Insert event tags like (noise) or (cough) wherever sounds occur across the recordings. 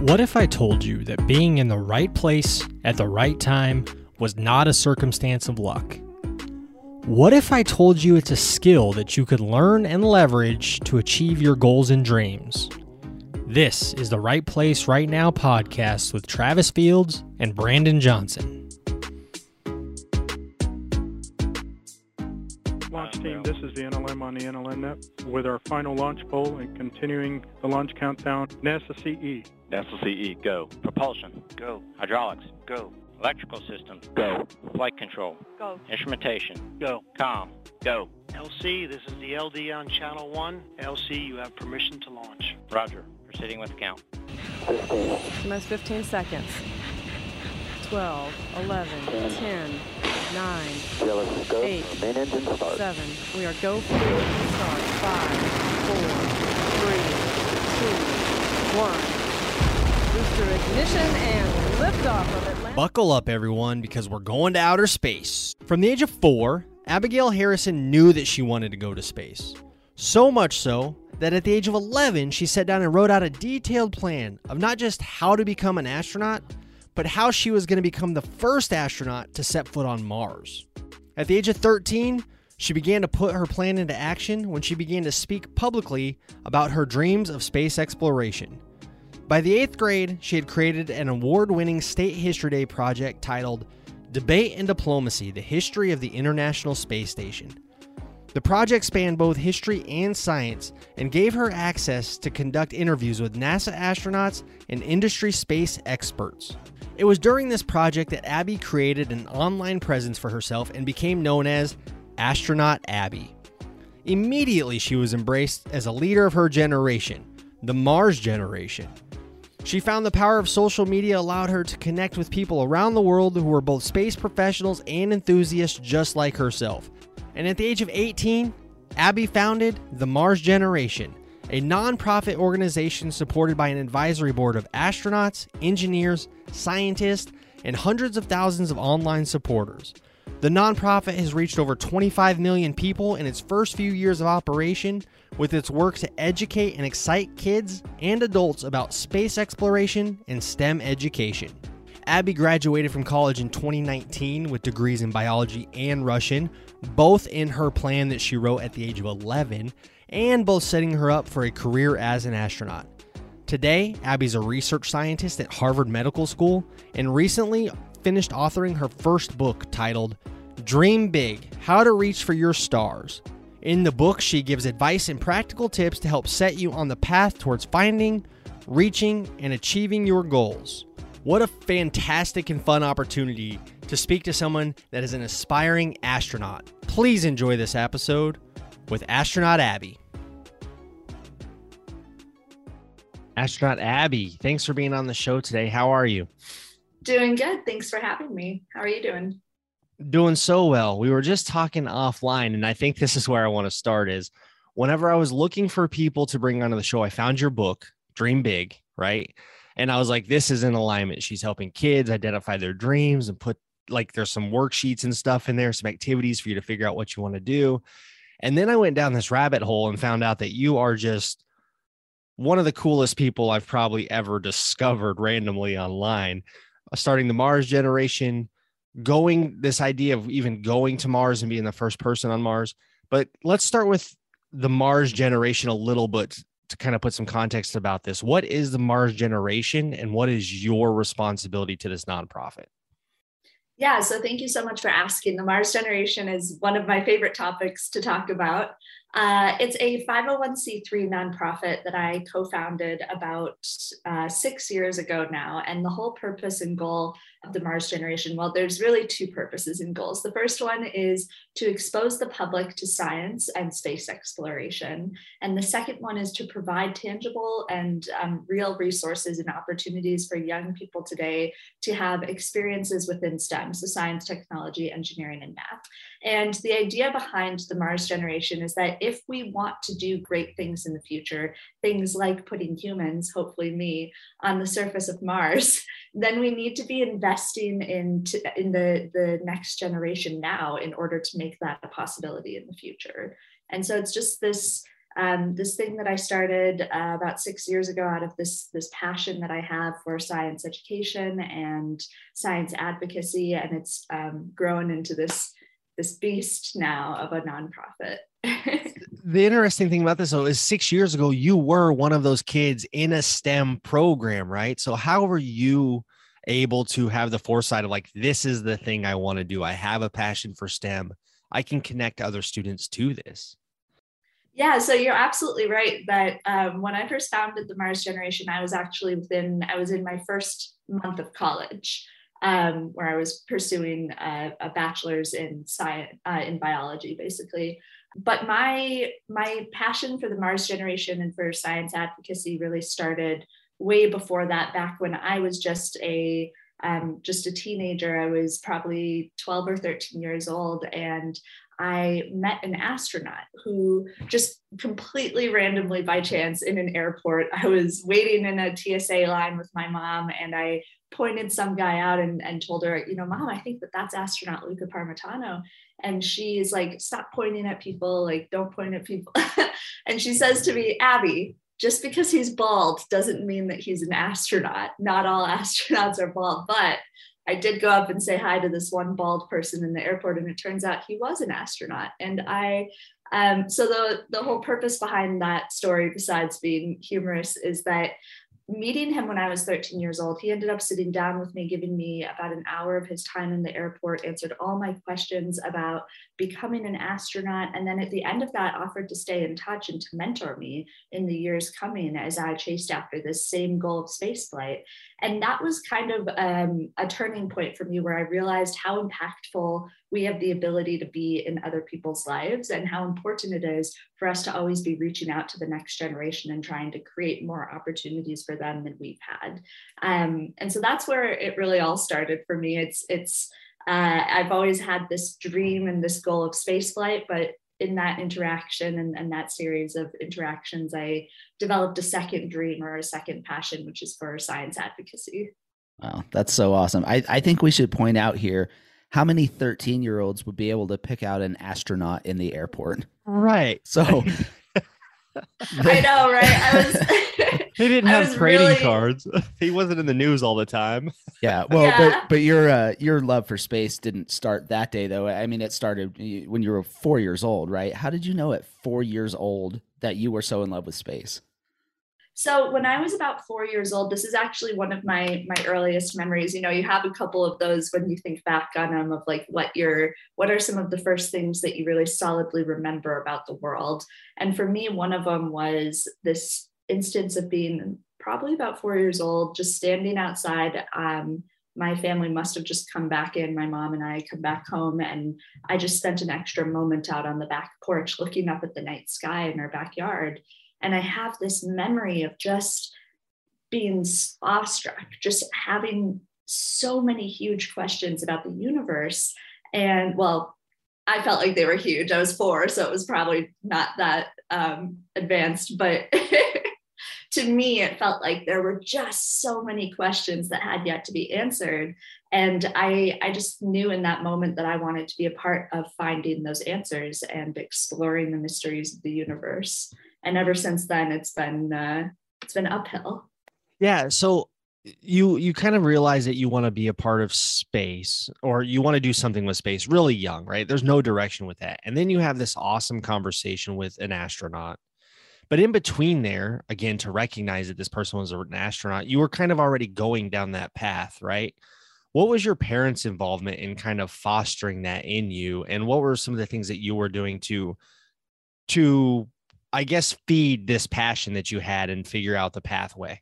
What if I told you that being in the right place at the right time was not a circumstance of luck? What if I told you it's a skill that you could learn and leverage to achieve your goals and dreams? This is the Right Place Right Now podcast with Travis Fields and Brandon Johnson. On the NLM net with our final launch poll and continuing the launch countdown. NASA CE. NASA CE, go. Propulsion, go. Hydraulics, go. Electrical system, go. Flight control, Go. instrumentation, go. Com, go. LC, this is the LD on channel 1. LC, you have permission to launch. Roger, proceeding with count. Almost 15 seconds. 12, 11, 10, 9, 8, 7. We are go for the start. 5, 4, 3, 2, 1. Booster ignition and liftoff of Atlantis. Buckle up, everyone, because we're going to outer space. From the age of four, Abigail Harrison knew that she wanted to go to space. So much so that at the age of 11, she sat down and wrote out a detailed plan of not just how to become an astronaut, but how she was going to become the first astronaut to set foot on Mars. At the age of 13, she began to put her plan into action when she began to speak publicly about her dreams of space exploration. By the eighth grade, she had created an award winning State History Day project titled Debate and Diplomacy The History of the International Space Station. The project spanned both history and science and gave her access to conduct interviews with NASA astronauts and industry space experts. It was during this project that Abby created an online presence for herself and became known as Astronaut Abby. Immediately, she was embraced as a leader of her generation, the Mars generation. She found the power of social media allowed her to connect with people around the world who were both space professionals and enthusiasts just like herself. And at the age of 18, Abby founded the Mars Generation, a nonprofit organization supported by an advisory board of astronauts, engineers, scientists, and hundreds of thousands of online supporters. The nonprofit has reached over 25 million people in its first few years of operation with its work to educate and excite kids and adults about space exploration and STEM education. Abby graduated from college in 2019 with degrees in biology and Russian, both in her plan that she wrote at the age of 11, and both setting her up for a career as an astronaut. Today, Abby's a research scientist at Harvard Medical School and recently finished authoring her first book titled Dream Big How to Reach for Your Stars. In the book, she gives advice and practical tips to help set you on the path towards finding, reaching, and achieving your goals. What a fantastic and fun opportunity to speak to someone that is an aspiring astronaut. Please enjoy this episode with Astronaut Abby. Astronaut Abby, thanks for being on the show today. How are you? Doing good. Thanks for having me. How are you doing? Doing so well. We were just talking offline, and I think this is where I want to start is whenever I was looking for people to bring onto the show, I found your book, Dream Big, right? And I was like, this is in alignment. She's helping kids identify their dreams and put like there's some worksheets and stuff in there, some activities for you to figure out what you want to do. And then I went down this rabbit hole and found out that you are just one of the coolest people I've probably ever discovered randomly online. Uh, Starting the Mars generation, going this idea of even going to Mars and being the first person on Mars. But let's start with the Mars generation a little bit to kind of put some context about this. What is the Mars generation and what is your responsibility to this nonprofit? Yeah, so thank you so much for asking. The Mars Generation is one of my favorite topics to talk about. Uh, it's a 501c3 nonprofit that I co founded about uh, six years ago now. And the whole purpose and goal the Mars Generation, well, there's really two purposes and goals. The first one is to expose the public to science and space exploration. And the second one is to provide tangible and um, real resources and opportunities for young people today to have experiences within STEM, so science, technology, engineering, and math. And the idea behind the Mars generation is that if we want to do great things in the future, things like putting humans, hopefully me, on the surface of Mars, (laughs) then we need to be investing in, in the, the next generation now in order to make that a possibility in the future. And so it's just this um, this thing that I started uh, about six years ago out of this, this passion that I have for science education and science advocacy, and it's um, grown into this, this beast now of a nonprofit. (laughs) the interesting thing about this though is six years ago you were one of those kids in a STEM program, right? So how were you able to have the foresight of like this is the thing I want to do? I have a passion for STEM. I can connect other students to this. Yeah, so you're absolutely right that um, when I first founded the Mars Generation, I was actually within, I was in my first month of college um, where I was pursuing a, a bachelor's in science, uh, in biology, basically. But my my passion for the Mars Generation and for science advocacy really started way before that. Back when I was just a um, just a teenager, I was probably 12 or 13 years old, and I met an astronaut who just completely randomly by chance in an airport. I was waiting in a TSA line with my mom and I pointed some guy out and, and told her, you know, mom, I think that that's astronaut Luca Parmitano. And she's like, stop pointing at people, like, don't point at people. (laughs) and she says to me, Abby, just because he's bald doesn't mean that he's an astronaut. Not all (laughs) astronauts are bald, but I did go up and say hi to this one bald person in the airport, and it turns out he was an astronaut. And I, um, so the the whole purpose behind that story, besides being humorous, is that meeting him when I was 13 years old, he ended up sitting down with me, giving me about an hour of his time in the airport, answered all my questions about becoming an astronaut. And then at the end of that, offered to stay in touch and to mentor me in the years coming as I chased after this same goal of spaceflight. And that was kind of um, a turning point for me where I realized how impactful we have the ability to be in other people's lives and how important it is for us to always be reaching out to the next generation and trying to create more opportunities for them than we've had. Um, and so that's where it really all started for me. It's, it's, uh, I've always had this dream and this goal of spaceflight, but in that interaction and, and that series of interactions, I developed a second dream or a second passion, which is for science advocacy. Wow, that's so awesome. I, I think we should point out here how many 13 year olds would be able to pick out an astronaut in the airport? Right. So (laughs) I know, right? I was (laughs) He didn't have trading really... cards. (laughs) He wasn't in the news all the time. Yeah, well, yeah. but but your uh, your love for space didn't start that day though. I mean, it started when you were 4 years old, right? How did you know at 4 years old that you were so in love with space? So when I was about four years old, this is actually one of my my earliest memories. You know, you have a couple of those when you think back on them of like what your what are some of the first things that you really solidly remember about the world. And for me, one of them was this instance of being probably about four years old, just standing outside. Um, my family must have just come back in. My mom and I come back home, and I just spent an extra moment out on the back porch looking up at the night sky in our backyard and I have this memory of just being awestruck, just having so many huge questions about the universe. And well, I felt like they were huge. I was four, so it was probably not that um, advanced, but (laughs) to me, it felt like there were just so many questions that had yet to be answered. And I, I just knew in that moment that I wanted to be a part of finding those answers and exploring the mysteries of the universe and ever since then it's been uh, it's been uphill. Yeah so you you kind of realize that you want to be a part of space or you want to do something with space really young right? There's no direction with that. And then you have this awesome conversation with an astronaut. But in between there again to recognize that this person was an astronaut you were kind of already going down that path right? What was your parents involvement in kind of fostering that in you? And what were some of the things that you were doing to to I guess, feed this passion that you had and figure out the pathway?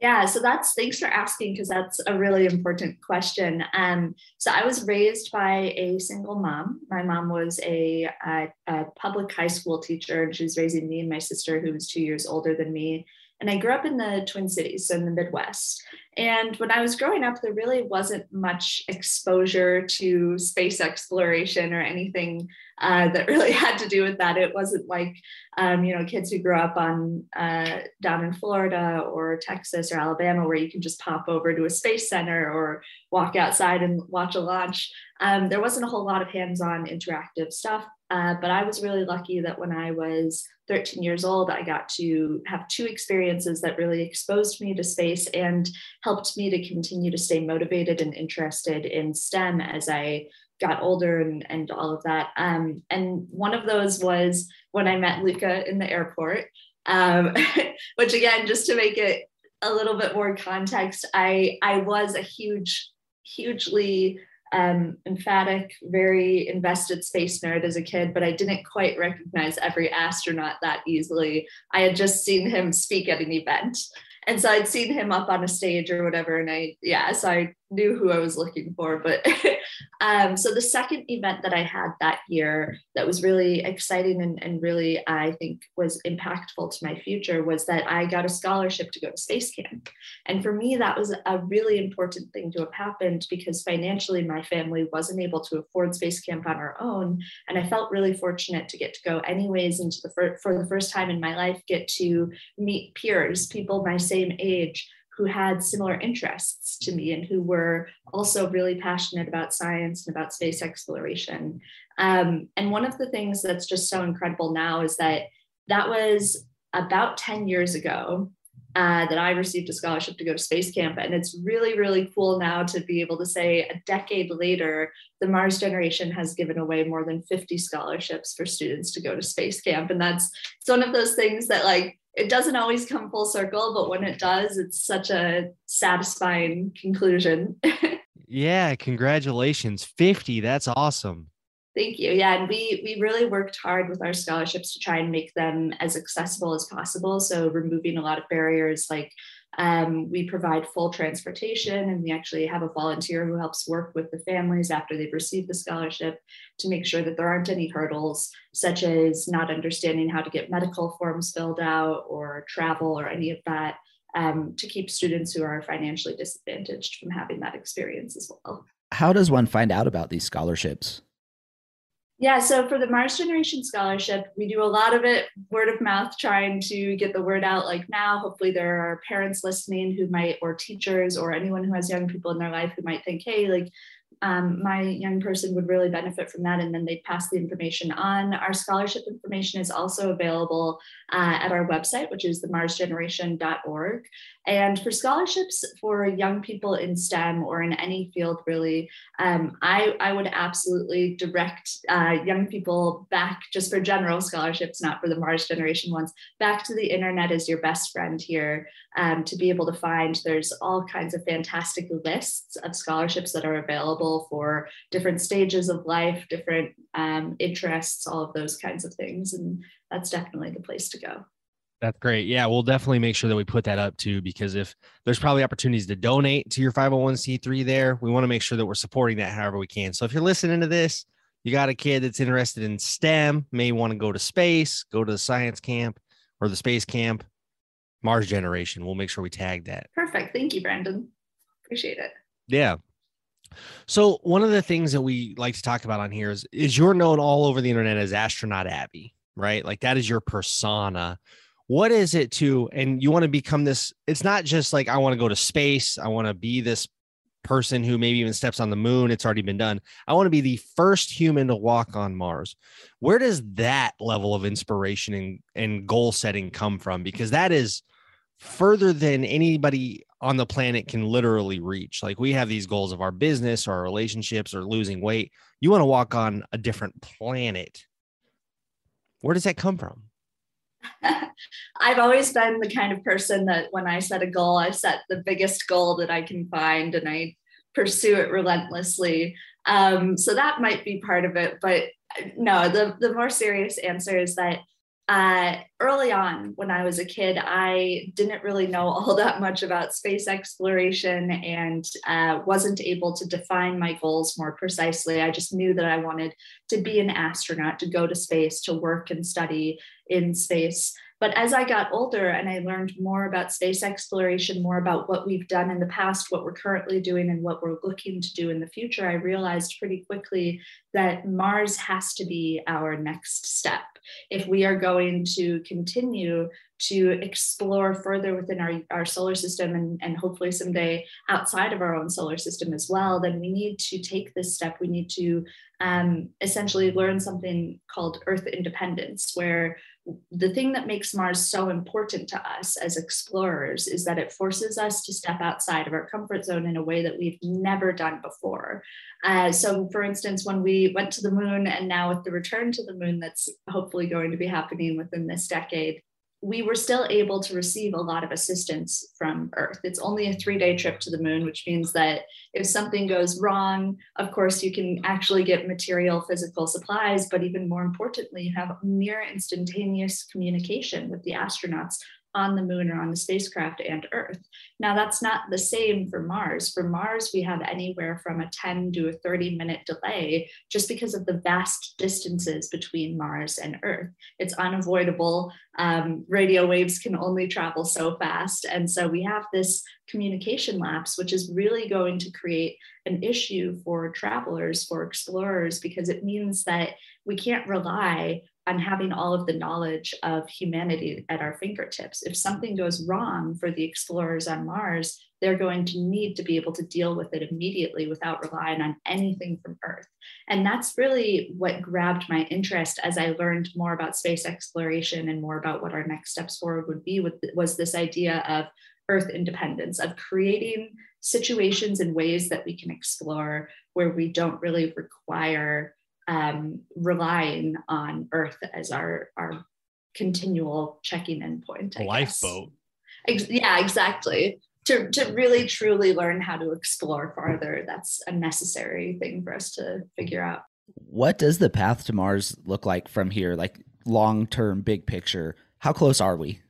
Yeah, so that's thanks for asking because that's a really important question. Um, so I was raised by a single mom. My mom was a, a, a public high school teacher, and she was raising me and my sister, who was two years older than me. And I grew up in the Twin Cities, so in the Midwest. And when I was growing up, there really wasn't much exposure to space exploration or anything uh, that really (laughs) had to do with that. It wasn't like, um, you know, kids who grew up on uh, down in Florida or Texas or Alabama, where you can just pop over to a space center or walk outside and watch a launch. Um, there wasn't a whole lot of hands-on interactive stuff. Uh, but I was really lucky that when I was 13 years old, I got to have two experiences that really exposed me to space and helped me to continue to stay motivated and interested in STEM as I got older and, and all of that. Um, and one of those was when I met Luca in the airport, um, (laughs) which again, just to make it a little bit more context, I, I was a huge, hugely um, emphatic, very invested space nerd as a kid, but I didn't quite recognize every astronaut that easily. I had just seen him speak at an event. And so I'd seen him up on a stage or whatever. And I, yeah, so I knew who I was looking for. But (laughs) um, so the second event that I had that year that was really exciting and, and really, I think, was impactful to my future was that I got a scholarship to go to space camp. And for me, that was a really important thing to have happened because financially, my family wasn't able to afford space camp on our own. And I felt really fortunate to get to go, anyways, into the fir- for the first time in my life, get to meet peers, people my same age who had similar interests to me and who were also really passionate about science and about space exploration. Um, and one of the things that's just so incredible now is that that was about 10 years ago uh, that I received a scholarship to go to space camp. And it's really, really cool now to be able to say a decade later, the Mars generation has given away more than 50 scholarships for students to go to space camp. And that's it's one of those things that like it doesn't always come full circle, but when it does, it's such a satisfying conclusion. (laughs) yeah, congratulations. 50, that's awesome. Thank you. Yeah, and we we really worked hard with our scholarships to try and make them as accessible as possible. So removing a lot of barriers like um, we provide full transportation, and we actually have a volunteer who helps work with the families after they've received the scholarship to make sure that there aren't any hurdles, such as not understanding how to get medical forms filled out or travel or any of that, um, to keep students who are financially disadvantaged from having that experience as well. How does one find out about these scholarships? Yeah, so for the Mars Generation Scholarship, we do a lot of it word of mouth, trying to get the word out. Like now, hopefully, there are parents listening who might, or teachers, or anyone who has young people in their life who might think, hey, like um, my young person would really benefit from that. And then they pass the information on. Our scholarship information is also available uh, at our website, which is themarsgeneration.org. And for scholarships for young people in STEM or in any field, really, um, I, I would absolutely direct uh, young people back just for general scholarships, not for the Mars generation ones, back to the internet as your best friend here um, to be able to find. There's all kinds of fantastic lists of scholarships that are available for different stages of life, different um, interests, all of those kinds of things. And that's definitely the place to go. That's great. Yeah, we'll definitely make sure that we put that up too, because if there's probably opportunities to donate to your 501c3 there, we want to make sure that we're supporting that however we can. So if you're listening to this, you got a kid that's interested in STEM, may want to go to space, go to the science camp or the space camp, Mars generation. We'll make sure we tag that. Perfect. Thank you, Brandon. Appreciate it. Yeah. So one of the things that we like to talk about on here is is you're known all over the internet as astronaut Abby, right? Like that is your persona what is it to and you want to become this it's not just like i want to go to space i want to be this person who maybe even steps on the moon it's already been done. I want to be the first human to walk on mars. Where does that level of inspiration and, and goal setting come from? Because that is further than anybody on the planet can literally reach. Like we have these goals of our business or our relationships or losing weight. You want to walk on a different planet. Where does that come from (laughs) I've always been the kind of person that when I set a goal, I set the biggest goal that I can find and I pursue it relentlessly. Um, so that might be part of it. But no, the, the more serious answer is that uh, early on when I was a kid, I didn't really know (laughs) all that much about space exploration and uh, wasn't able to define my goals more precisely. I just knew that I wanted to be an astronaut, to go to space, to work and study in space. But as I got older and I learned more about space exploration, more about what we've done in the past, what we're currently doing, and what we're looking to do in the future, I realized pretty quickly that Mars has to be our next step. If we are going to continue to explore further within our, our solar system and, and hopefully someday outside of our own solar system as well, then we need to take this step. We need to um, essentially learn something called Earth independence, where the thing that makes Mars so important to us as explorers is that it forces us to step outside of our comfort zone in a way that we've never done before. Uh, so, for instance, when we went to the moon, and now with the return to the moon that's hopefully going to be happening within this decade, we were still able to receive a lot of assistance from Earth. It's only a three day trip to the moon, which means that if something goes wrong, of course, you can actually get material physical supplies, but even more importantly, you have near instantaneous communication with the astronauts on the moon or on the spacecraft and Earth. Now, that's not the same for Mars. For Mars, we have anywhere from a 10 to a 30 minute delay just because of the vast distances between Mars and Earth. It's unavoidable. Um, radio waves can only travel so fast. And so we have this communication lapse, which is really going to create an issue for travelers, for explorers, because it means that we can't rely on having all of the knowledge of humanity at our fingertips. If something goes wrong for the explorers on Mars, they're going to need to be able to deal with it immediately without relying on anything from Earth. And that's really what grabbed my interest as I learned more about space exploration and more about what our next steps forward would be with, was this idea of Earth independence, of creating situations and ways that we can explore where we don't really require um, relying on Earth as our our continual checking in point. A lifeboat. Ex- yeah, exactly. To, to really truly learn how to explore farther, that's a necessary thing for us to figure out. What does the path to Mars look like from here? Like long term, big picture. How close are we?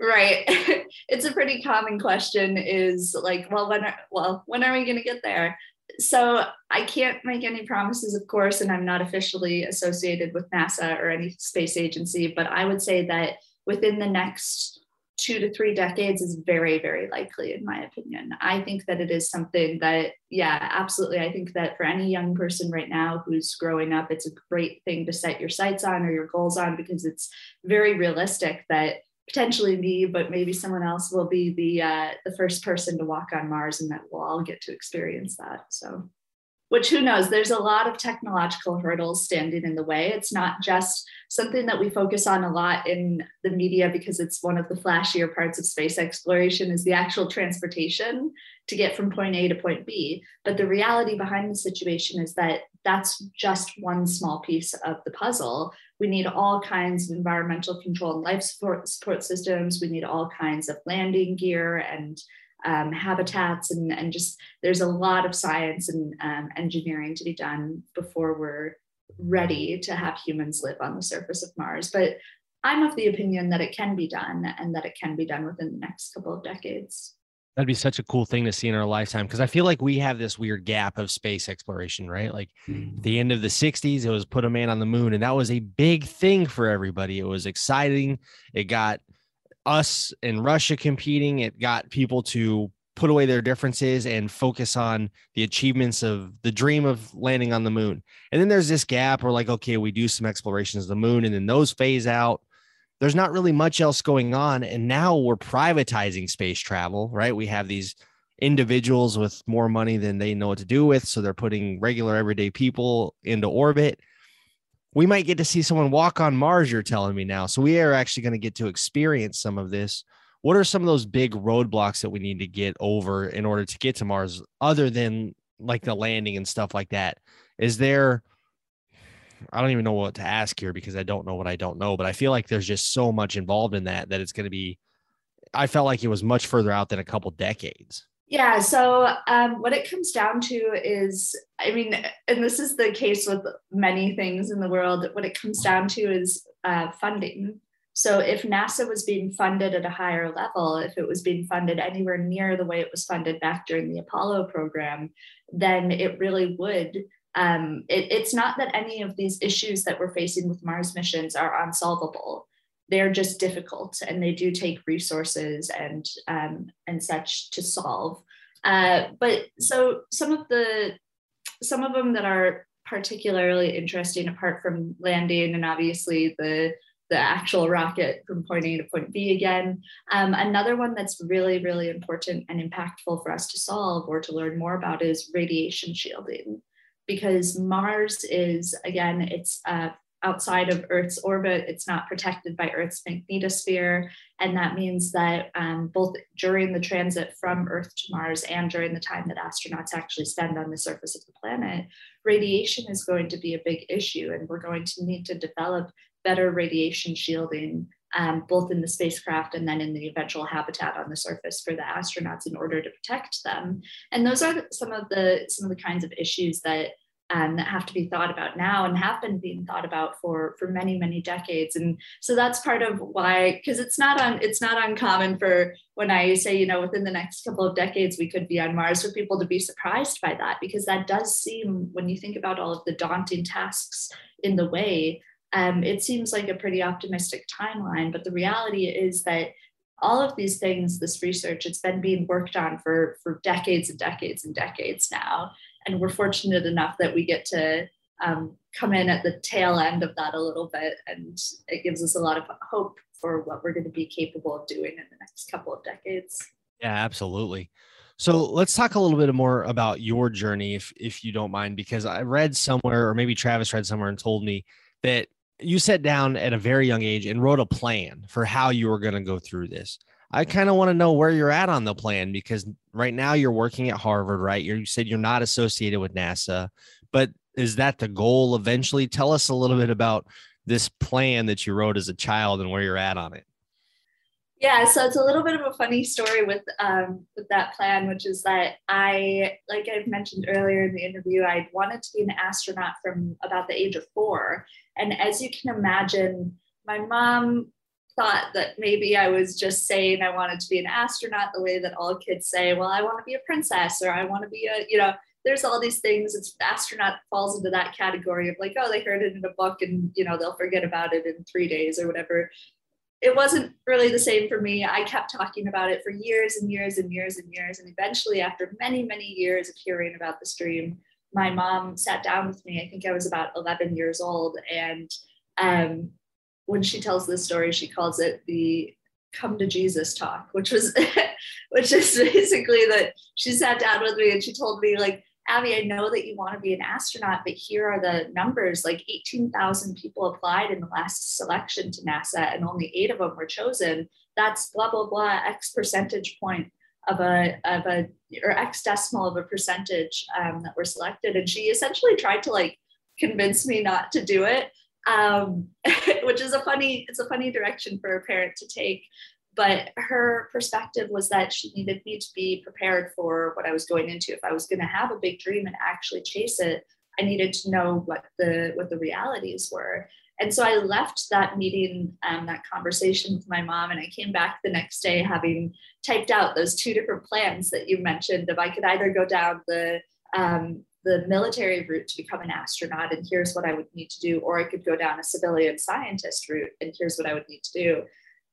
Right. (laughs) it's a pretty common question is like, well, when are, well, when are we going to get there? So I can't make any promises, of course, and I'm not officially associated with NASA or any space agency, but I would say that within the next two to three decades is very, very likely, in my opinion. I think that it is something that, yeah, absolutely. I think that for any young person right now who's growing up, it's a great thing to set your sights on or your goals on because it's very realistic that potentially me, but maybe someone else will be the uh, the first person to walk on Mars, and that we'll all get to experience that. So, which who knows? There's a lot of technological hurdles standing in the way. It's not just something that we focus on a lot in the media because it's one of the flashier parts of space exploration is the actual transportation to get from point A to point B. But the reality behind the situation is that that's just one small piece of the puzzle. We need all kinds of environmental control and life support, support systems. We need all kinds of landing gear and um, habitats, and, and just there's a lot of science and um, engineering to be done before we're ready to have humans live on the surface of Mars. But I'm of the opinion that it can be done and that it can be done within the next couple of decades. That'd be such a cool thing to see in our lifetime because I feel like we have this weird gap of space exploration, right? Like the end of the 60s, it was put a man on the moon, and that was a big thing for everybody. It was exciting. It got us and Russia competing, it got people to put away their differences and focus on the achievements of the dream of landing on the moon. And then there's this gap where, like, okay, we do some explorations of the moon, and then those phase out there's not really much else going on. And now we're privatizing space travel, right? We have these individuals with more money than they know what to do with. So they're putting regular everyday people into orbit. We might get to see someone walk on Mars, you're telling me now. So we are actually going to get to experience some of this. What are some of those big roadblocks that we need to get over in order to get to Mars, other than like the landing and stuff like that? Is there I don't even know what to ask here because I don't know what I don't know, but I feel like there's just so much involved in that that it's going to be. I felt like it was much further out than a couple decades. Yeah. So, um, what it comes down to is, I mean, and this is the case with many things in the world, what it comes down to is uh, funding. So, if NASA was being funded at a higher level, if it was being funded anywhere near the way it was funded back during the Apollo program, then it really would um, it, it's not that any of these issues that we're facing with Mars missions are unsolvable. They're just difficult and they do take resources and um, and such to solve. Uh, but so some of the some of them that are particularly interesting, apart from landing and obviously the the actual rocket from point A to point B again. Um, another one that's really, really important and impactful for us to solve or to learn more about is radiation shielding. Because Mars is, again, it's uh, outside of Earth's orbit. It's not protected by Earth's magnetosphere. And that means that um, both during the transit from Earth to Mars and during the time that astronauts actually spend on the surface of the planet, radiation is going to be a big issue. And we're going to need to develop better radiation shielding. Um, both in the spacecraft and then in the eventual habitat on the surface for the astronauts in order to protect them. And those are some of the some of the kinds of issues that um, that have to be thought about now and have been being thought about for for many many decades. And so that's part of why because it's not on it's not uncommon for when i say you know within the next couple of decades we could be on mars for people to be surprised by that because that does seem when you think about all of the daunting tasks in the way um, it seems like a pretty optimistic timeline. But the reality is that all of these things this research it's been being worked on for for decades and decades and decades now and we're fortunate enough that we get to um, come in at the tail end of that a little bit and it gives us a lot of hope for what we're going to be capable of doing in the next couple of decades. Yeah absolutely. So let's talk a little bit more about your journey if if you don't mind because i read somewhere or maybe travis read somewhere and told me that you sat down at a very young age and wrote a plan for how you were going to go through this I kind of want to know where you're at on the plan because right now you're working at Harvard, right? You're, you said you're not associated with NASA, but is that the goal eventually? Tell us a little bit about this plan that you wrote as a child and where you're at on it. Yeah, so it's a little bit of a funny story with um, with that plan, which is that I, like I've mentioned earlier in the interview, I wanted to be an astronaut from about the age of four, and as you can imagine, my mom thought that maybe I was just saying I wanted to be an astronaut the way that all kids say, well, I want to be a princess or I want to be a, you know, there's all these things. It's astronaut falls into that category of like, oh, they heard it in a book and, you know, they'll forget about it in three days or whatever. It wasn't really the same for me. I kept talking about it for years and years and years and years. And eventually, after many, many years of hearing about this dream, my mom sat down with me. I think I was about 11 years old. And um, when she tells this story, she calls it the come to Jesus talk, which was (laughs) which is basically that she sat down with me and she told me like Abby, I know that you want to be an astronaut, but here are the numbers. Like 18,000 people applied in the last selection to NASA, and only eight of them were chosen. That's blah blah blah X percentage point of a of a or X decimal of a percentage um, that were selected. And she essentially tried to like convince me not to do it um, (laughs) which is a funny it's a funny direction for a parent to take but her perspective was that she needed me to be prepared for what i was going into. If i was going to have a big dream and actually chase it i needed to know what the what the realities were. And so i left that meeting um, that conversation with my mom and i came back the next day having typed out those two different plans that you mentioned if i could either go down the um, the military route to become an astronaut and here's what I would need to do, or I could go down a civilian scientist route and here's what I would need to do.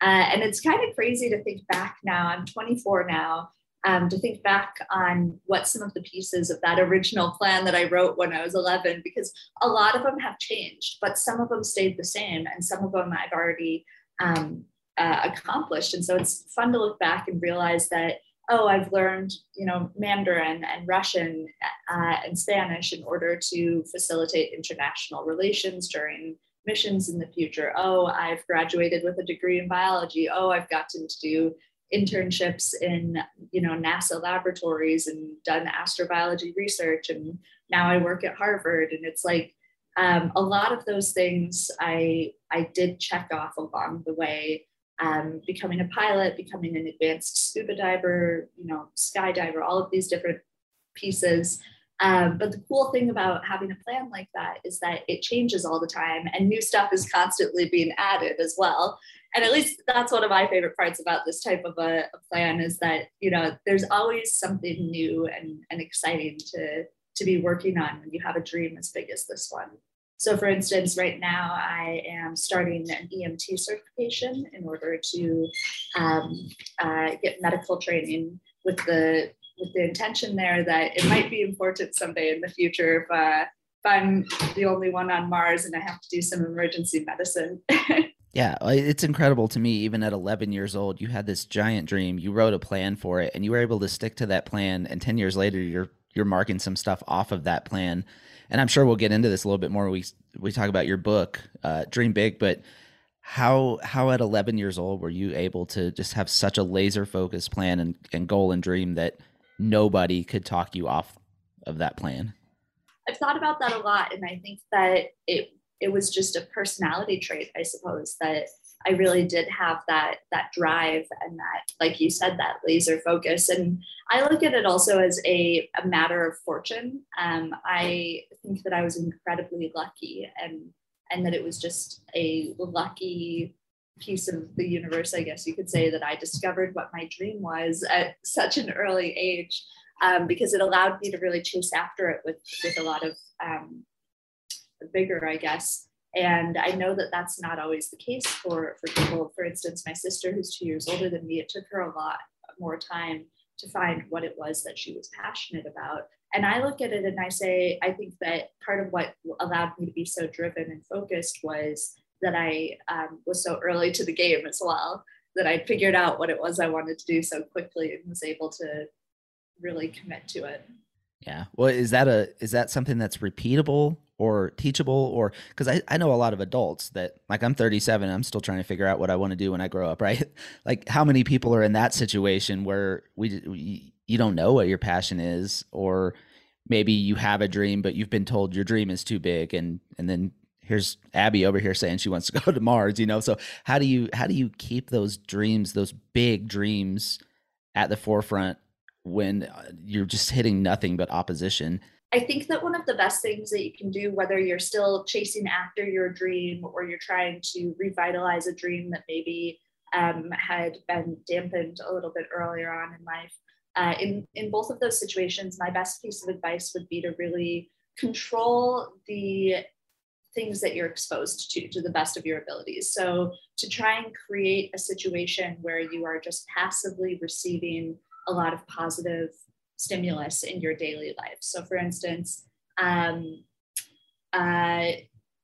Uh, and it's kind of crazy to think back now. I'm 24 now. Um, to think back on what some of the pieces of that original plan that I wrote when I was 11, because a lot of them have changed, but some of them stayed the same, and some of them I've already um, uh, accomplished. And so it's fun to look back and realize that oh, I've learned, you know, Mandarin and Russian uh, and Spanish in order to facilitate international relations during missions in the future. Oh, I've graduated with a degree in biology. Oh, I've gotten to do internships in, you know, NASA laboratories and done astrobiology research. And now I work at Harvard. And it's like um, a lot of those things I I did check off along the way um, becoming a pilot, becoming an advanced scuba diver, you know, skydiver, all of these different pieces. Um, but the cool thing about having a plan like that is that it changes all the time and new stuff is constantly being added as well. And at least that's one of my favorite parts about this type of a, a plan is that, you know, there's always something new and, and exciting to, to be working on when you have a dream as big as this one. So, for instance, right now I am starting an EMT certification in order to um, uh, get medical training with the with the intention there that it might be important someday in the future if, uh, if I'm the only one on Mars and I have to do some emergency medicine. (laughs) Yeah, it's incredible to me. Even at 11 years old, you had this giant dream. You wrote a plan for it, and you were able to stick to that plan. And 10 years later, you're you're marking some stuff off of that plan. And I'm sure we'll get into this a little bit more. We we talk about your book, uh, Dream Big, but how how at 11 years old were you able to just have such a laser focused plan and, and goal and dream that nobody could talk you off of that plan? I've thought about that a lot, and I think that it it was just a personality trait, I suppose, that I really did have that that drive and that, like you said, that laser focus. And I look at it also as a, a matter of fortune. Um, I think that I was incredibly lucky and and that it was just a lucky piece of the universe, I guess you could say, that I discovered what my dream was at such an early age. Um, because it allowed me to really chase after it with with a lot of um, bigger, I guess. And I know that that's not always the case for, for people. For instance, my sister, who's two years older than me, it took her a lot more time to find what it was that she was passionate about. And I look at it and I say, I think that part of what allowed me to be so driven and focused was that I um, was so early to the game as well, that I figured out what it was I wanted to do so quickly and was able to really commit to it. Yeah. Well, is that a is that something that's repeatable or teachable or because I, I know a lot of adults that like i'm 37 i'm still trying to figure out what i want to do when i grow up (laughs) right? Like how many people are in that situation where we, we you don't know what your passion is or maybe you have a dream but you've been told your dream is too big and and then here's abby over here saying she wants to (laughs) go to mars you know? So how do you how do you keep those dreams those big dreams at the forefront when uh, you're just hitting nothing but opposition I think that one of the best things that you can do, whether you're still chasing after your dream or you're trying to revitalize a dream that maybe um, had been dampened a little bit earlier on in life, uh, in, in both of those situations, my best piece of advice would be to really control the things that you're exposed to to the best of your abilities. So to try and create a situation where you are just passively receiving a lot of positive stimulus in your daily life. So, for instance, um, uh,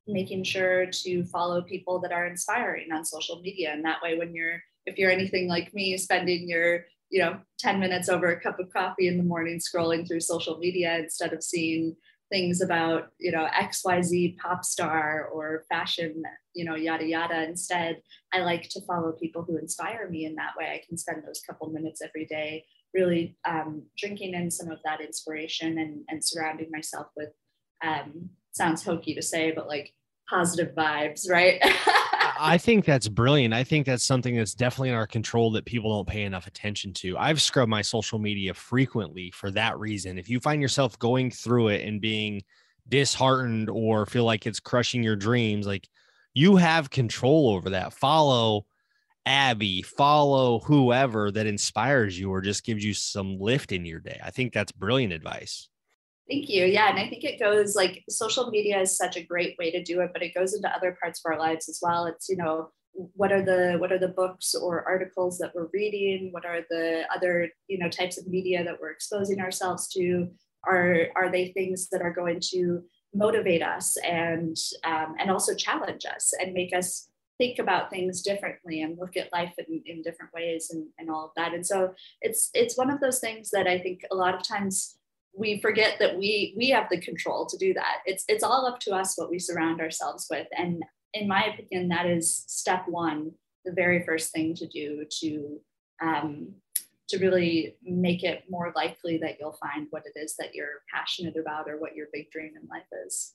making sure to follow people that are inspiring on social media, and that way, when you're if you're anything like me, spending your you know 10 minutes over a cup of coffee in the morning scrolling through social media instead of seeing things about you know xyz pop star or fashion you know yada yada. Instead i like to follow people who inspire me in that way. I can spend those couple minutes every day really um, drinking in some of that inspiration and, and surrounding myself with um, sounds hokey to say, but like positive vibes, right? (laughs) I think that's brilliant. I think that's something that's definitely in our control that people don't pay enough attention to. I've scrubbed my social media frequently for that reason. If you find yourself going through it and being disheartened or feel like it's crushing your dreams, like you have control over that. Follow Abby, follow whoever that inspires you or just gives you some lift in your day. I think that's brilliant advice. Thank you. Yeah. And I think it goes like social media is such a great way to do it, but it goes into other parts of our lives as well. It's, you know, what are the what are the books or articles that we're reading? What are the other, you know, types of media that we're exposing ourselves to? Are are they things that are going to motivate us and um, and also challenge us and make us think about things differently and look at life in, in different ways and, and all of that. And so it's it's one of those things that I think a lot of times we forget that we we have the control to do that. It's it's all up to us what we surround ourselves with. And in my opinion, that is step one, the very first thing to do to um, to really make it more likely that you'll find what it is that you're passionate about or what your big dream in life is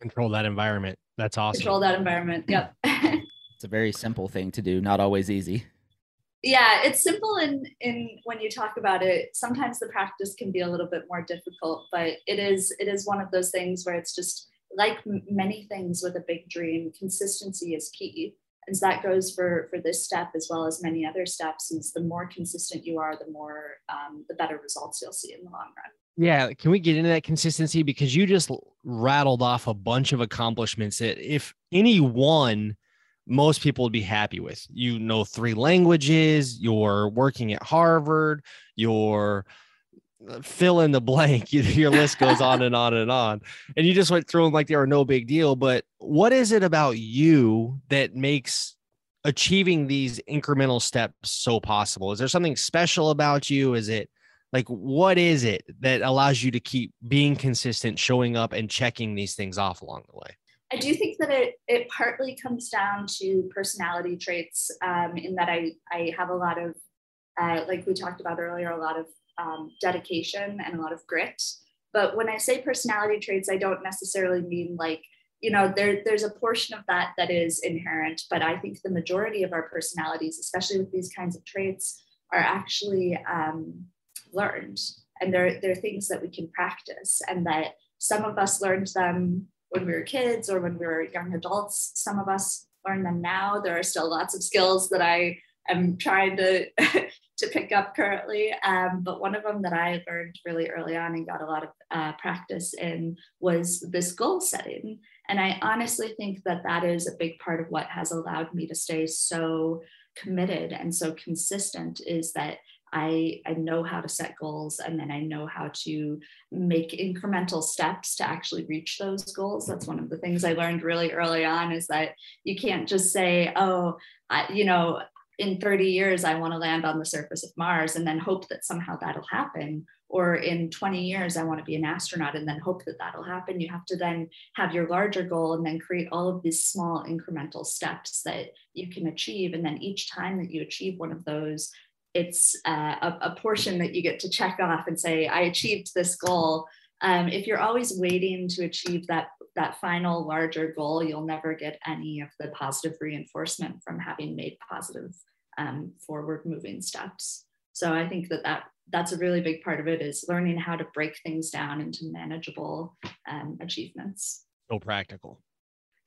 control that environment. That's awesome. Control that environment. Yep. (laughs) it's a very simple thing to do, not always easy. Yeah, it's simple in in when you talk about it. Sometimes the practice can be a little bit more difficult, but it is it is one of those things where it's just like many things with a big dream, consistency is key. And so that goes for for this step as well as many other steps. Is the more consistent you are, the more um, the better results you'll see in the long run. Yeah, can we get into that consistency because you just rattled off a bunch of accomplishments that if any one most people would be happy with. You know three languages, you're working at Harvard, you're uh, fill in the blank. (laughs) Your list goes on and on and on. And you just went through them like they were no big deal. But what is it about you that makes achieving these incremental steps so possible? Is there something special about you? Is it like what is it that allows you to keep being consistent, showing up and checking these things off along the way? I do think that it, it partly comes down to personality traits um, in that I, I have a lot of, uh, like we talked about earlier, a lot of um, dedication and a lot of grit. But when I say personality traits, I don't necessarily mean like, you know, there, there's a portion of that that is inherent, but I think the majority of our personalities, especially with these kinds of traits, are actually um, learned. And they're, they're things that we can practice, and that some of us learned them when we were kids or when we were young adults. Some of us learn them now. There are still lots of skills that I am trying to (laughs) to pick up currently. Um, but one of them that I learned really early on and got a lot of uh, practice in was this goal setting. And I honestly think that that is a big part of what has allowed me to stay so committed and so consistent is that I, I know how to set goals and then I know how to make incremental steps to actually reach those goals. That's one of the things I learned really early on is that you can't just say, oh, I, you know, in 30 years, I want to land on the surface of Mars and then hope that somehow that'll happen. Or in 20 years, I want to be an astronaut and then hope that that'll happen. You have to then have your larger goal and then create all of these small incremental steps that you can achieve. And then each time that you achieve one of those, it's uh, a, a, portion that you get to check off and say, I achieved this goal. Um, if you're always waiting to achieve that, that final larger goal, you'll never get any of the positive reinforcement from having made positive um, forward moving steps. So I think that, that that's a really big part of it is learning how to break things down into manageable um, achievements. So practical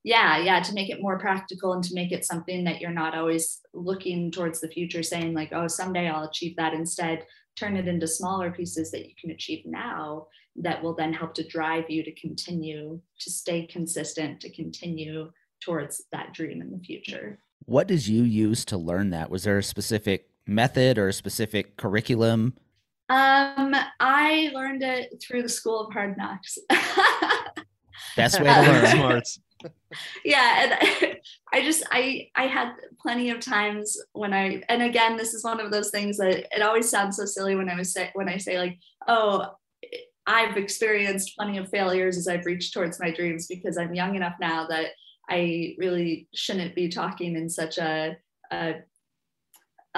yeah yeah to make it more practical and to make it something that you're not always looking towards the future saying like oh someday i'll achieve that. Instead turn it into smaller pieces that you can achieve now that will then help to drive you to continue to stay consistent to continue towards that dream in the future. What did you use to learn that? Was there a specific method or a specific curriculum? Um i learned it through the school of hard knocks. Best (laughs) way to learn. Smarts yeah and (laughs) i just i i had plenty of times when i and again this is one of those things that it always sounds so silly when i was say when i say like oh i've experienced plenty of failures as i've reached towards my dreams because i'm young enough now that i really shouldn't be talking in such a, a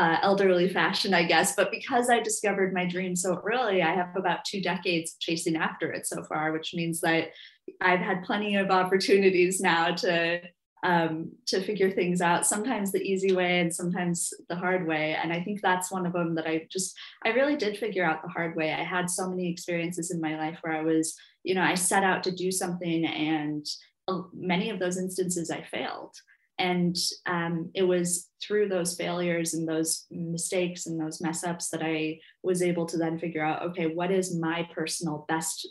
uh, elderly fashion, I guess. But because I discovered my dream so early, I have about two decades chasing after it so far, which means that I've had plenty of opportunities now to um, to figure things out. Sometimes the easy way, and sometimes the hard way. And I think that's one of them that I just I really did figure out the hard way. I had so many experiences in my life where I was, you know, I set out to do something, and uh, many of those instances I failed. And um, it was through those failures and those mistakes and those mess ups that I was able to then figure out okay, what is my personal best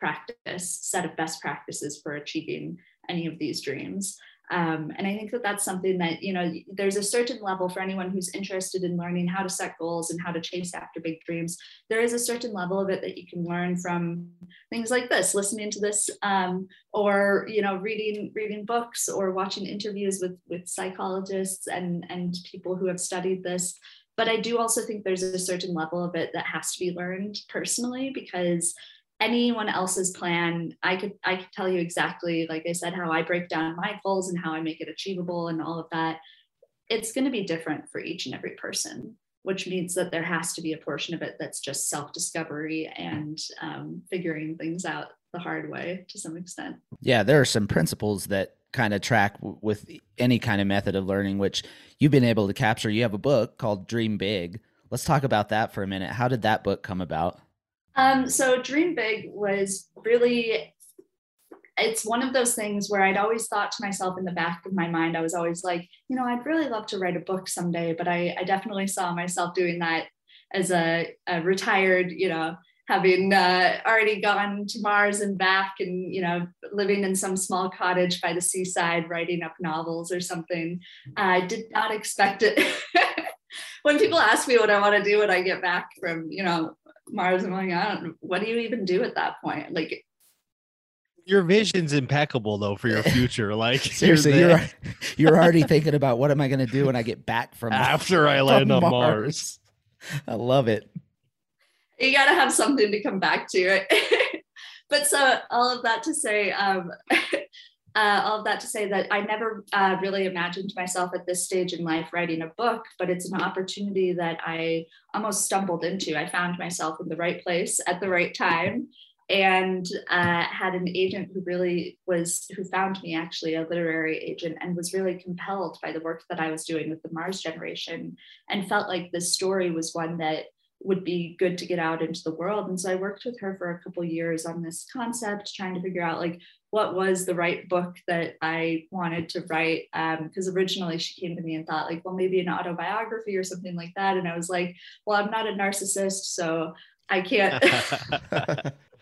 practice, set of best practices for achieving any of these dreams? Um, and I think that that's something that, you know, there's a certain level for anyone who's interested in learning how to set goals and how to chase after big dreams. There is a certain level of it that you can learn from things like this, listening to this, um, or, you know, reading, reading books or watching interviews with, with psychologists and, and people who have studied this. But I do also think there's a certain level of it that has to be learned personally because anyone else's plan i could i could tell you exactly like i said how i break down my goals and how i make it achievable and all of that. It's going to be different for each and every person which means that there has to be a portion of it that's just self-discovery and um, figuring things out the hard way to some extent. Yeah there are some principles that kind of track w- with any kind of method of learning which you've been able to capture. You have a book called dream big. Let's talk about that for a minute. How did that book come about um, so Dream Big was really it's one of those things where I'd always thought to myself in the back of my mind, I was always like, you know, I'd really love to write a book someday, but I, I definitely saw myself doing that as a, a retired, you know, having uh, already gone to Mars and back and, you know, living in some small cottage by the seaside, writing up novels or something. I did not expect it. (laughs) when people ask me what I want to do when I get back from, you know, Mars, I'm like, I don't what do you even do at that point? Like, your vision's impeccable though for your (laughs) future. Like seriously, you're you're, you're already (laughs) thinking about what am I going to do when I get back from (laughs) after I land on Mars. Mars. I love it you got to have something to come back to, right? but so all of that to say, um, uh, all of that to say that I never uh, really imagined myself at this stage in life writing a book, but it's an opportunity that I almost stumbled into. I found myself in the right place at the right time and uh, had an agent who really was who found me actually a literary agent and was really compelled by the work that i was doing with the mars generation and felt like this story was one that would be good to get out into the world. And so I worked with her for a couple years on this concept, trying to figure out like what was the right book that I wanted to write. Because um, originally she came to me and thought like, well, maybe an autobiography or something like that. And I was like, well, I'm not a narcissist, so I can't. (laughs) (laughs)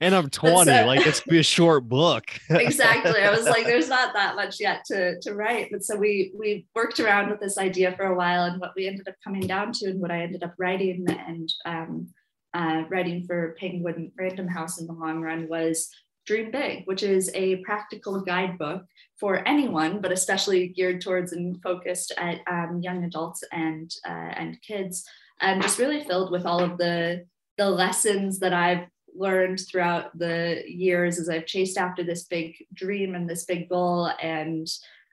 and I'm (laughs) 20. So, like it's be a short book. (laughs) exactly. I was like, there's not that much yet to to write. But so we we worked around with this idea for a while, and what we ended up coming down to, and what I ended up writing and um, uh, writing for Penguin Random House in the long run was Dream Big, which is a practical guidebook for anyone, but especially geared towards and focused at um, young adults and uh, and kids, and just really filled with all of the the lessons that I've learned throughout the years as I've chased after this big dream and this big goal. And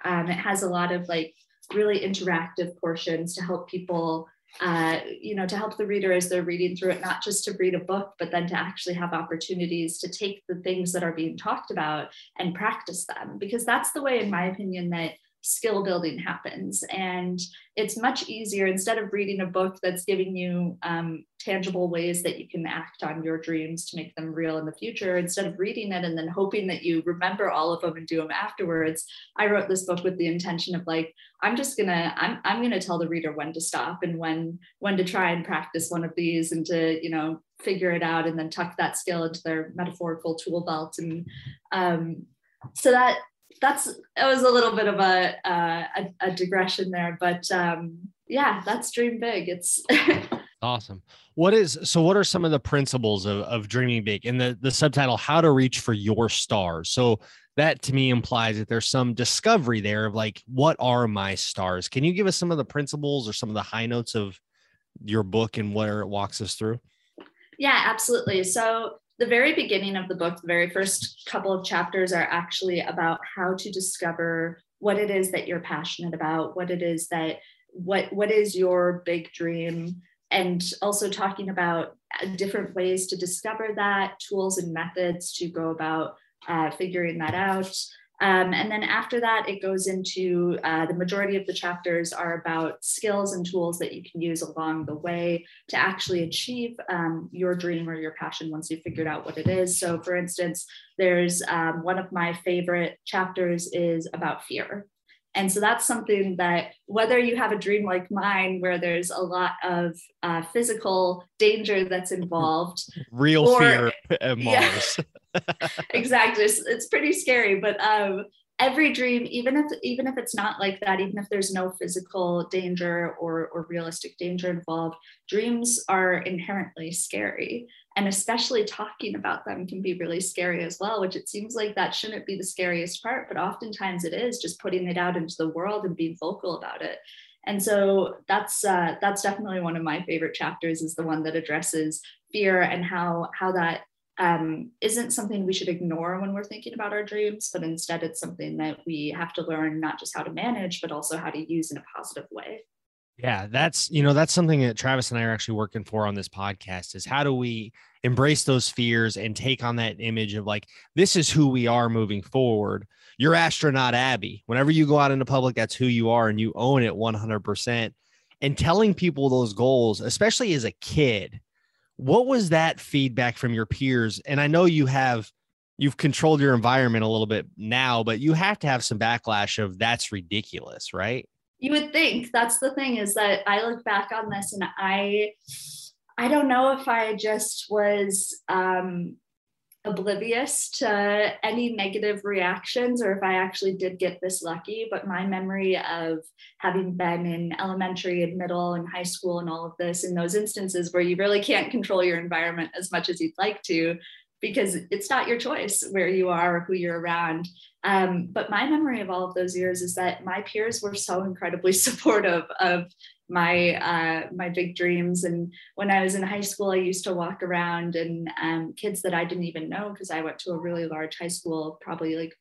um, it has a lot of like really interactive portions to help people, uh, you know, to help the reader as they're reading through it, not just to read a book, but then to actually have opportunities to take the things that are being talked about and practice them. Because that's the way, in my opinion, that skill building happens. And it's much easier instead of reading a book that's giving you um, tangible ways that you can act on your dreams to make them real in the future, instead of reading it and then hoping that you remember all of them and do them afterwards. I wrote this book with the intention of like, I'm just gonna, I'm, I'm gonna tell the reader when to stop and when, when to try and practice one of these and to, you know, figure it out and then tuck that skill into their metaphorical tool belt. And um, so that that's it was a little bit of a uh, a, a, digression there, but um, yeah, that's dream big. It's (laughs) awesome. What is so? What are some of the principles of, of dreaming big? And the the subtitle, "How to Reach for Your Stars." So that to me implies that there's some discovery there of like, what are my stars? Can you give us some of the principles or some of the high notes of your book and where it walks us through? Yeah, absolutely. So the very beginning of the book, the very first couple of chapters are actually about how to discover what it is that you're passionate about, what it is that what what is your big dream and also talking about different ways to discover that tools and methods to go about uh, figuring that out um, and then after that, it goes into uh, the majority of the chapters are about skills and tools that you can use along the way to actually achieve um, your dream or your passion once you've figured out what it is. So, for instance, there's um, one of my favorite chapters is about fear. And so that's something that whether you have a dream like mine, where there's a lot of uh, physical danger that's involved, (laughs) real or, fear (laughs) at Mars. Yeah, (laughs) exactly, it's, it's, pretty scary. But um, every dream, even if even if it's not like that, even if there's no physical danger or or realistic danger involved, dreams are inherently scary. And especially talking about them can be really scary as well which it seems like that shouldn't be the scariest part but oftentimes it is just putting it out into the world and being vocal about it. And so that's uh, that's definitely one of my favorite chapters is the one that addresses fear and how how that um, isn't something we should ignore when we're thinking about our dreams, but instead it's something that we have to learn not just how to manage, but also how to use in a positive way. Yeah, that's you know that's something that Travis and I are actually working for on this podcast is how do we embrace those fears and take on that image of like this is who we are moving forward. You're astronaut Abby. Whenever you go out into public, that's who you are and you own it 100%. And telling people those goals, especially as a kid, what was that feedback from your peers? And I know you have you've controlled your environment a little bit now, but you have to have some backlash of that's ridiculous, right? you would think that's the thing is that I look back on this and I I don't know if I just was um, oblivious to any negative reactions or if I actually did get this lucky, but my memory of having been in elementary and middle and high school and all of this in those instances where you really can't control your environment as much as you'd like to because it's not your choice where you are or who you're around. Um, but my memory of all of those years is that my peers were so incredibly (laughs) supportive of my uh, my big dreams. And when I was in high school, I used to walk around and um, kids that I didn't even know because I went to a really large high school, probably like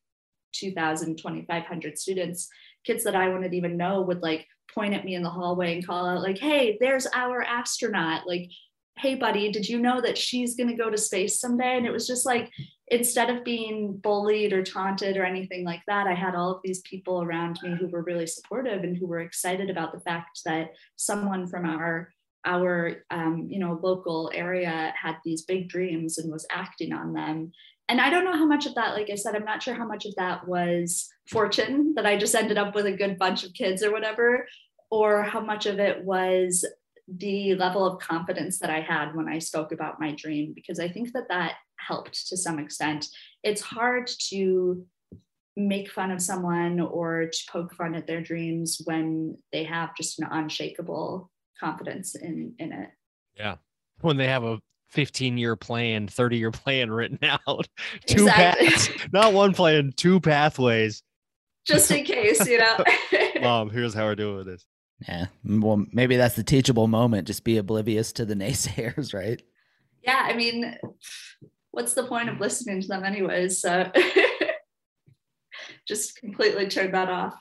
2,000, 2,500 students. Kids that I wouldn't even know would like point at me in the hallway and call out like, "Hey, there's our astronaut!" Like, "Hey, buddy, did you know that she's going to go to space someday?" And it was just like instead of being bullied or taunted or anything like that, I had all of these people around me who were really supportive and who were excited about the fact that someone from our our um, you know local area had these big dreams and was acting on them. And i don't know how much of that like i said i'm not sure how much of that was fortune that i just ended up with a good bunch of kids or whatever or how much of it was the level of confidence that i had when i spoke about my dream because i think that that helped to some extent. It's hard to make fun of someone or to poke fun at their dreams when they have just an unshakable confidence in in it. Yeah. When they have a 15 year plan, 30 year plan written (laughs) out, two exactly. paths, not one plan, two pathways. Just in case, you know. (laughs) Mom, here's how we're doing with this. Yeah. Well, maybe that's the teachable moment. Just be oblivious to the naysayers, (laughs) right? Yeah. I mean, what's the point of listening to them anyways? So (laughs) just completely turn that off.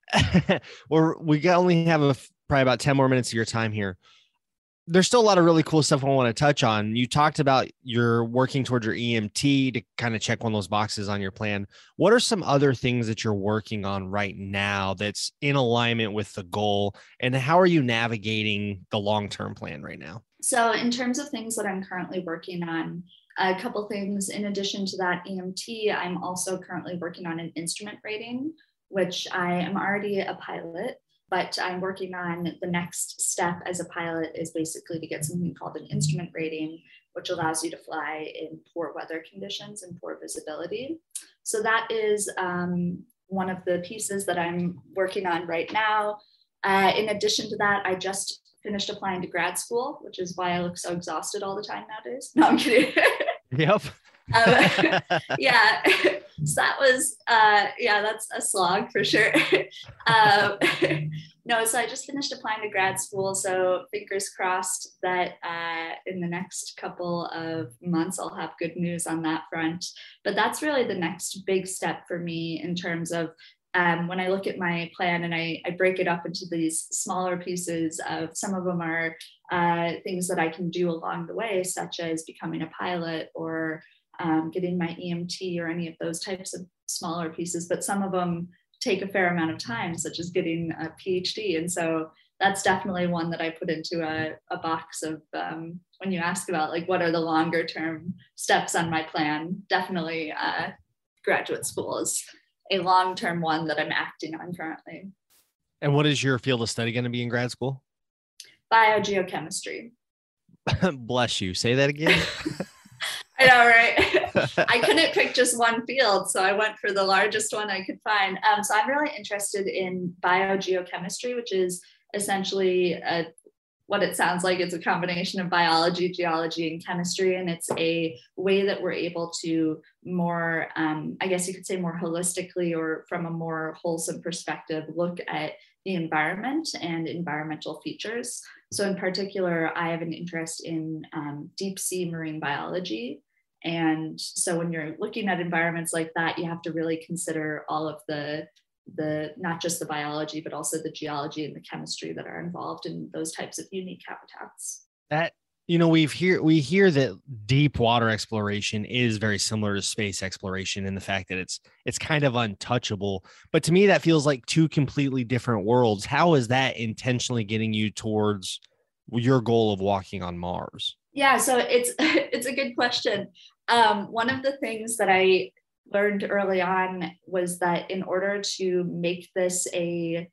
(laughs) well, we only have a, probably about 10 more minutes of your time here. There's still a lot of really cool stuff I want to touch on. You talked about you're working towards your EMT to kind of check one of those boxes on your plan. What are some other things that you're working on right now that's in alignment with the goal? And how are you navigating the long term plan right now? So, in terms of things that I'm currently working on, a couple things in addition to that EMT, I'm also currently working on an instrument rating, which I am already a pilot, but I'm working on the next step as a pilot is basically to get something called an instrument rating, which allows you to fly in poor weather conditions and poor visibility. So that is um, one of the pieces that I'm working on right now. Uh, in addition to that, I just finished applying to grad school, which is why I look so exhausted all the time nowadays. No, I'm kidding. (laughs) Yep. um, (laughs) yeah. So that was, uh, yeah, that's a slog for sure. um, no, so I just finished applying to grad school. So fingers crossed that uh, in the next couple of months, I'll have good news on that front. But that's really the next big step for me in terms of um, when I look at my plan and I, I, break it up into these smaller pieces of some of them are uh, things that I can do along the way, such as becoming a pilot or um, getting my EMT or any of those types of smaller pieces. But some of them take a fair amount of time, such as getting a PhD. And so that's definitely one that I put into a, a box of um, when you ask about like what are the longer term steps on my plan, definitely uh, graduate school is a long term one that I'm acting on currently. And what is your field of study going to be in grad school? biogeochemistry. (laughs) Bless you. Say that again. (laughs) (laughs) I know, right? I couldn't pick just one field, so I went for the largest one I could find. Um, so I'm really interested in biogeochemistry, which is essentially a, what it sounds like. It's a combination of biology, geology, and chemistry, and it's a way that we're able to more, um, I guess you could say, more holistically or from a more wholesome perspective, look at the environment and environmental features. So, in particular, I have an interest in um, deep sea marine biology. And so, when you're looking at environments like that, you have to really consider all of the the not just the biology but also the geology and the chemistry that are involved in those types of unique habitats. That you know we've hear we hear that deep water exploration is very similar to space exploration in the fact that it's it's kind of untouchable. But to me that feels like two completely different worlds. How is that intentionally getting you towards your goal of walking on mars? Yeah so it's (laughs) it's a good question. Um, one of the things that i learned early on was that in order to make this a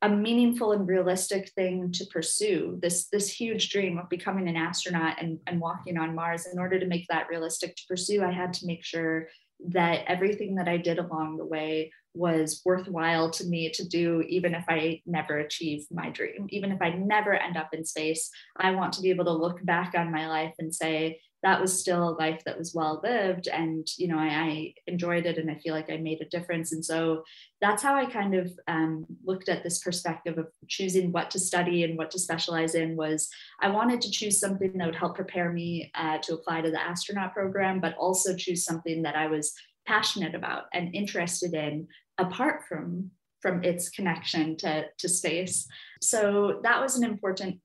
a meaningful and realistic thing to pursue this this huge dream of becoming an astronaut and, and walking on mars in order to make that realistic to pursue i had to make sure that everything that i did along the way was worthwhile to me to do even if i never achieve my dream. Even if i never end up in space i want to be able to look back on my life and say that was still a life that was well lived and you know I, I, enjoyed it and i feel like i made a difference. And so that's how i kind of um, looked at this perspective of choosing what to study and what to specialize in was i wanted to choose something that would help prepare me uh, to apply to the astronaut program but also choose something that i was passionate about and interested in apart from from its connection to, to space. So that was an important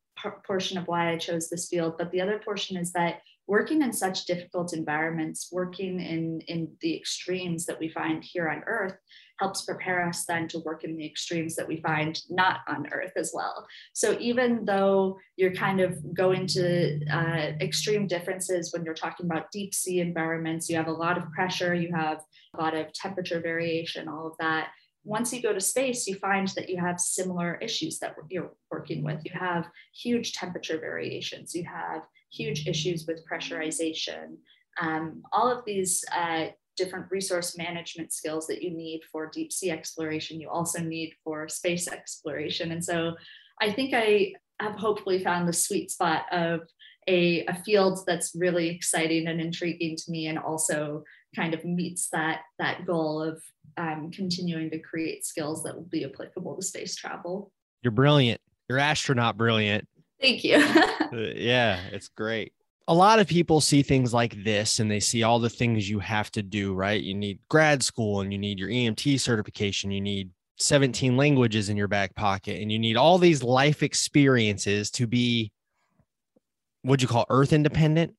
portion of why i chose this field. But the other portion is that working in such difficult environments, working in, in the extremes that we find here on Earth, helps prepare us then to work in the extremes that we find not on Earth as well. So even though you're kind of going to uh, extreme differences when you're talking about deep sea environments, you have a lot of pressure, you have a lot of temperature variation, all of that once you go to space, you find that you have similar issues that you're working with. You have huge temperature variations, you have huge issues with pressurization. Um, all of these uh, different resource management skills that you need for deep sea exploration, you also need for space exploration. And so I think I have hopefully found the sweet spot of a, a field that's really exciting and intriguing to me and also kind of meets that, that goal of um, continuing to create skills that will be applicable to space travel. You're brilliant. You're astronaut brilliant. Thank you. (laughs) Uh, yeah, it's great. A lot of people see things like this and they see all the things you have to do, right? You need grad school and you need your EMT certification, you need 17 languages in your back pocket, and you need all these life experiences to be what do you call earth independent.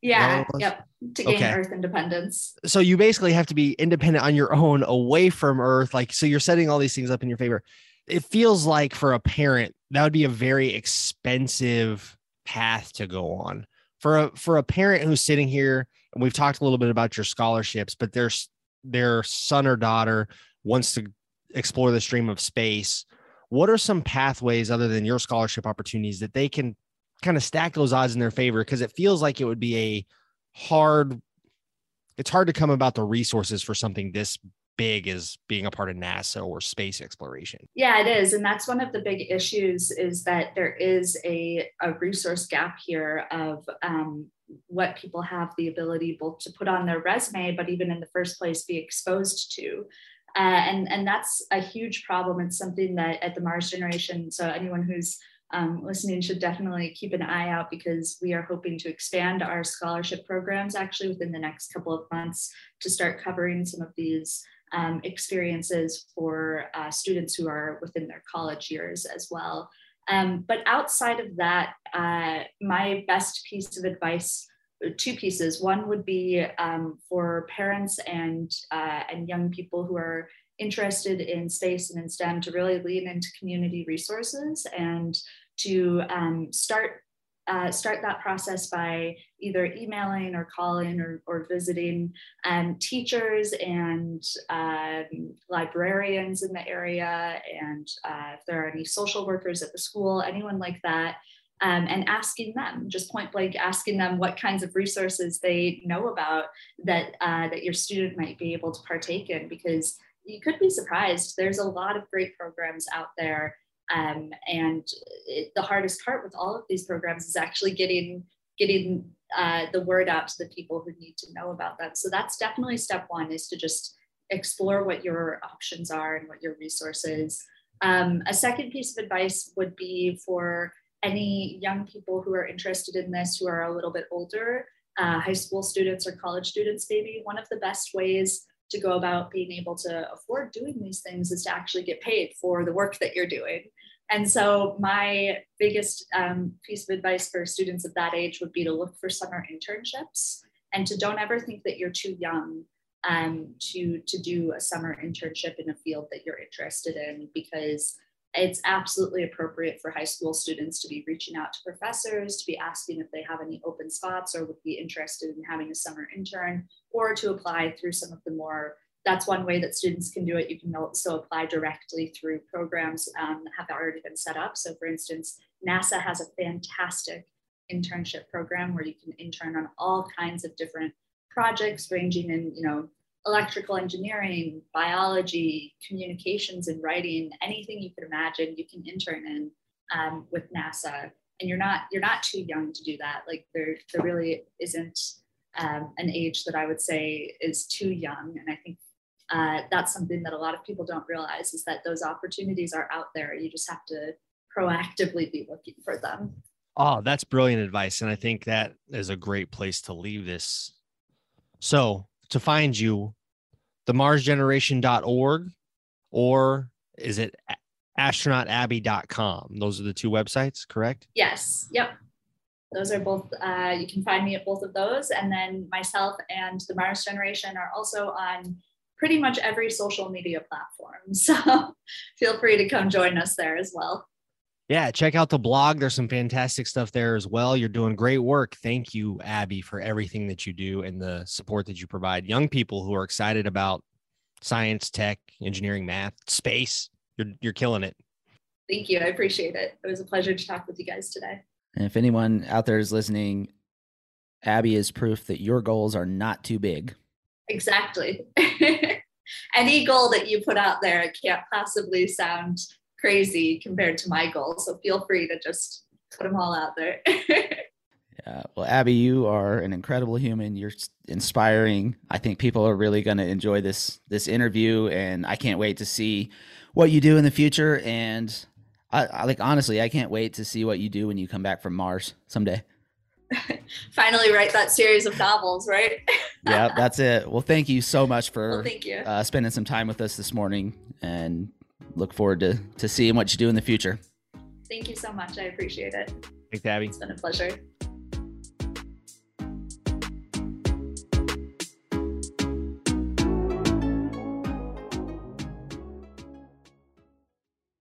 Yeah. Yep. To gain okay. earth independence. So you basically have to be independent on your own away from earth. Like, so you're setting all these things up in your favor. It feels like for a parent, that would be a very expensive path to go on. For a for a parent who's sitting here and we've talked a little bit about your scholarships but their their son or daughter wants to explore the stream of space. What are some pathways other than your scholarship opportunities that they can kind of stack those odds in their favor? Because it feels like it would be a hard it's hard to come about the resources for something this big as being a part of NASA or space exploration. Yeah, it is. And that's one of the big issues is that there is a, a resource gap here of um, what people have the ability both to put on their resume, but even in the first place be exposed to. Uh, and, and that's a huge problem. It's something that at the Mars generation, so anyone who's um, listening should definitely keep an eye out because we are hoping to expand our scholarship programs actually within the next couple of months to start covering some of these um, experiences for uh, students who are within their college years as well. Um, but outside of that, uh, my best piece of advice, two pieces. One would be um, for parents and, uh, and young people who are interested in space and in STEM to really lean into community resources and to um, start uh, start that process by either emailing or calling or, or visiting um, teachers and um, librarians in the area, and uh, if there are any social workers at the school, anyone like that. Um, and asking them, just point blank, asking them what kinds of resources they know about that uh, that your student might be able to partake in, because you could be surprised. There's a lot of great programs out there um, and it, the hardest part with all of these programs is actually getting getting uh, the word out to the people who need to know about them. So that's definitely step one is to just explore what your options are and what your resources. Um, a second piece of advice would be for any young people who are interested in this who are a little bit older, uh, high school students or college students, maybe one of the best ways to go about being able to afford doing these things is to actually get paid for the work that you're doing. And so, my biggest um, piece of advice for students of that age would be to look for summer internships and to don't ever think that you're too young um, to, to do a summer internship in a field that you're interested in because it's absolutely appropriate for high school students to be reaching out to professors, to be asking if they have any open spots or would be interested in having a summer intern, or to apply through some of the more that's one way that students can do it. You can also apply directly through programs um, that have already been set up. So, for instance, NASA has a fantastic internship program where you can intern on all kinds of different projects, ranging in you know electrical engineering, biology, communications and writing, anything you could imagine, you can intern in um, with NASA. And you're not you're not too young to do that. Like there there really isn't um, an age that I would say is too young. And I think uh, that's something that a lot of people don't realize is that those opportunities are out there. You just have to proactively be looking for them. Oh, that's brilliant advice. And I think that is a great place to leave this. So, to find you, the marsgeneration.org or is it astronautabby.com? Those are the two websites, correct? Yes. Yep. Those are both, uh, you can find me at both of those. And then myself and the Mars Generation are also on pretty much every social media platform. (laughs) So feel free to come join us there as well. Yeah, check out the blog. There's some fantastic stuff there as well. You're doing great work. Thank you, Abby, for everything that you do and the support that you provide young people who are excited about science, tech, engineering, math, space. You're you're killing it. Thank you. I appreciate it. It was a pleasure to talk with you guys today. And if anyone out there is listening, Abby is proof that your goals are not too big. Exactly. (laughs) Any goal that you put out there can't possibly sound crazy compared to my goal. So feel free to just put them all out there. (laughs) yeah. Well, Abby, you are an incredible human. You're inspiring. I think people are really going to enjoy this this interview, and I can't wait to see what you do in the future. And I, I like honestly, I can't wait to see what you do when you come back from Mars someday. (laughs) finally write that series of novels, right? yeah, that's it. Well, thank you so much for well, thank you. Uh, spending some time with us this morning, and look forward to to seeing what you do in the future. Thank you so much. I appreciate it. Thanks, Abby. It's been a pleasure.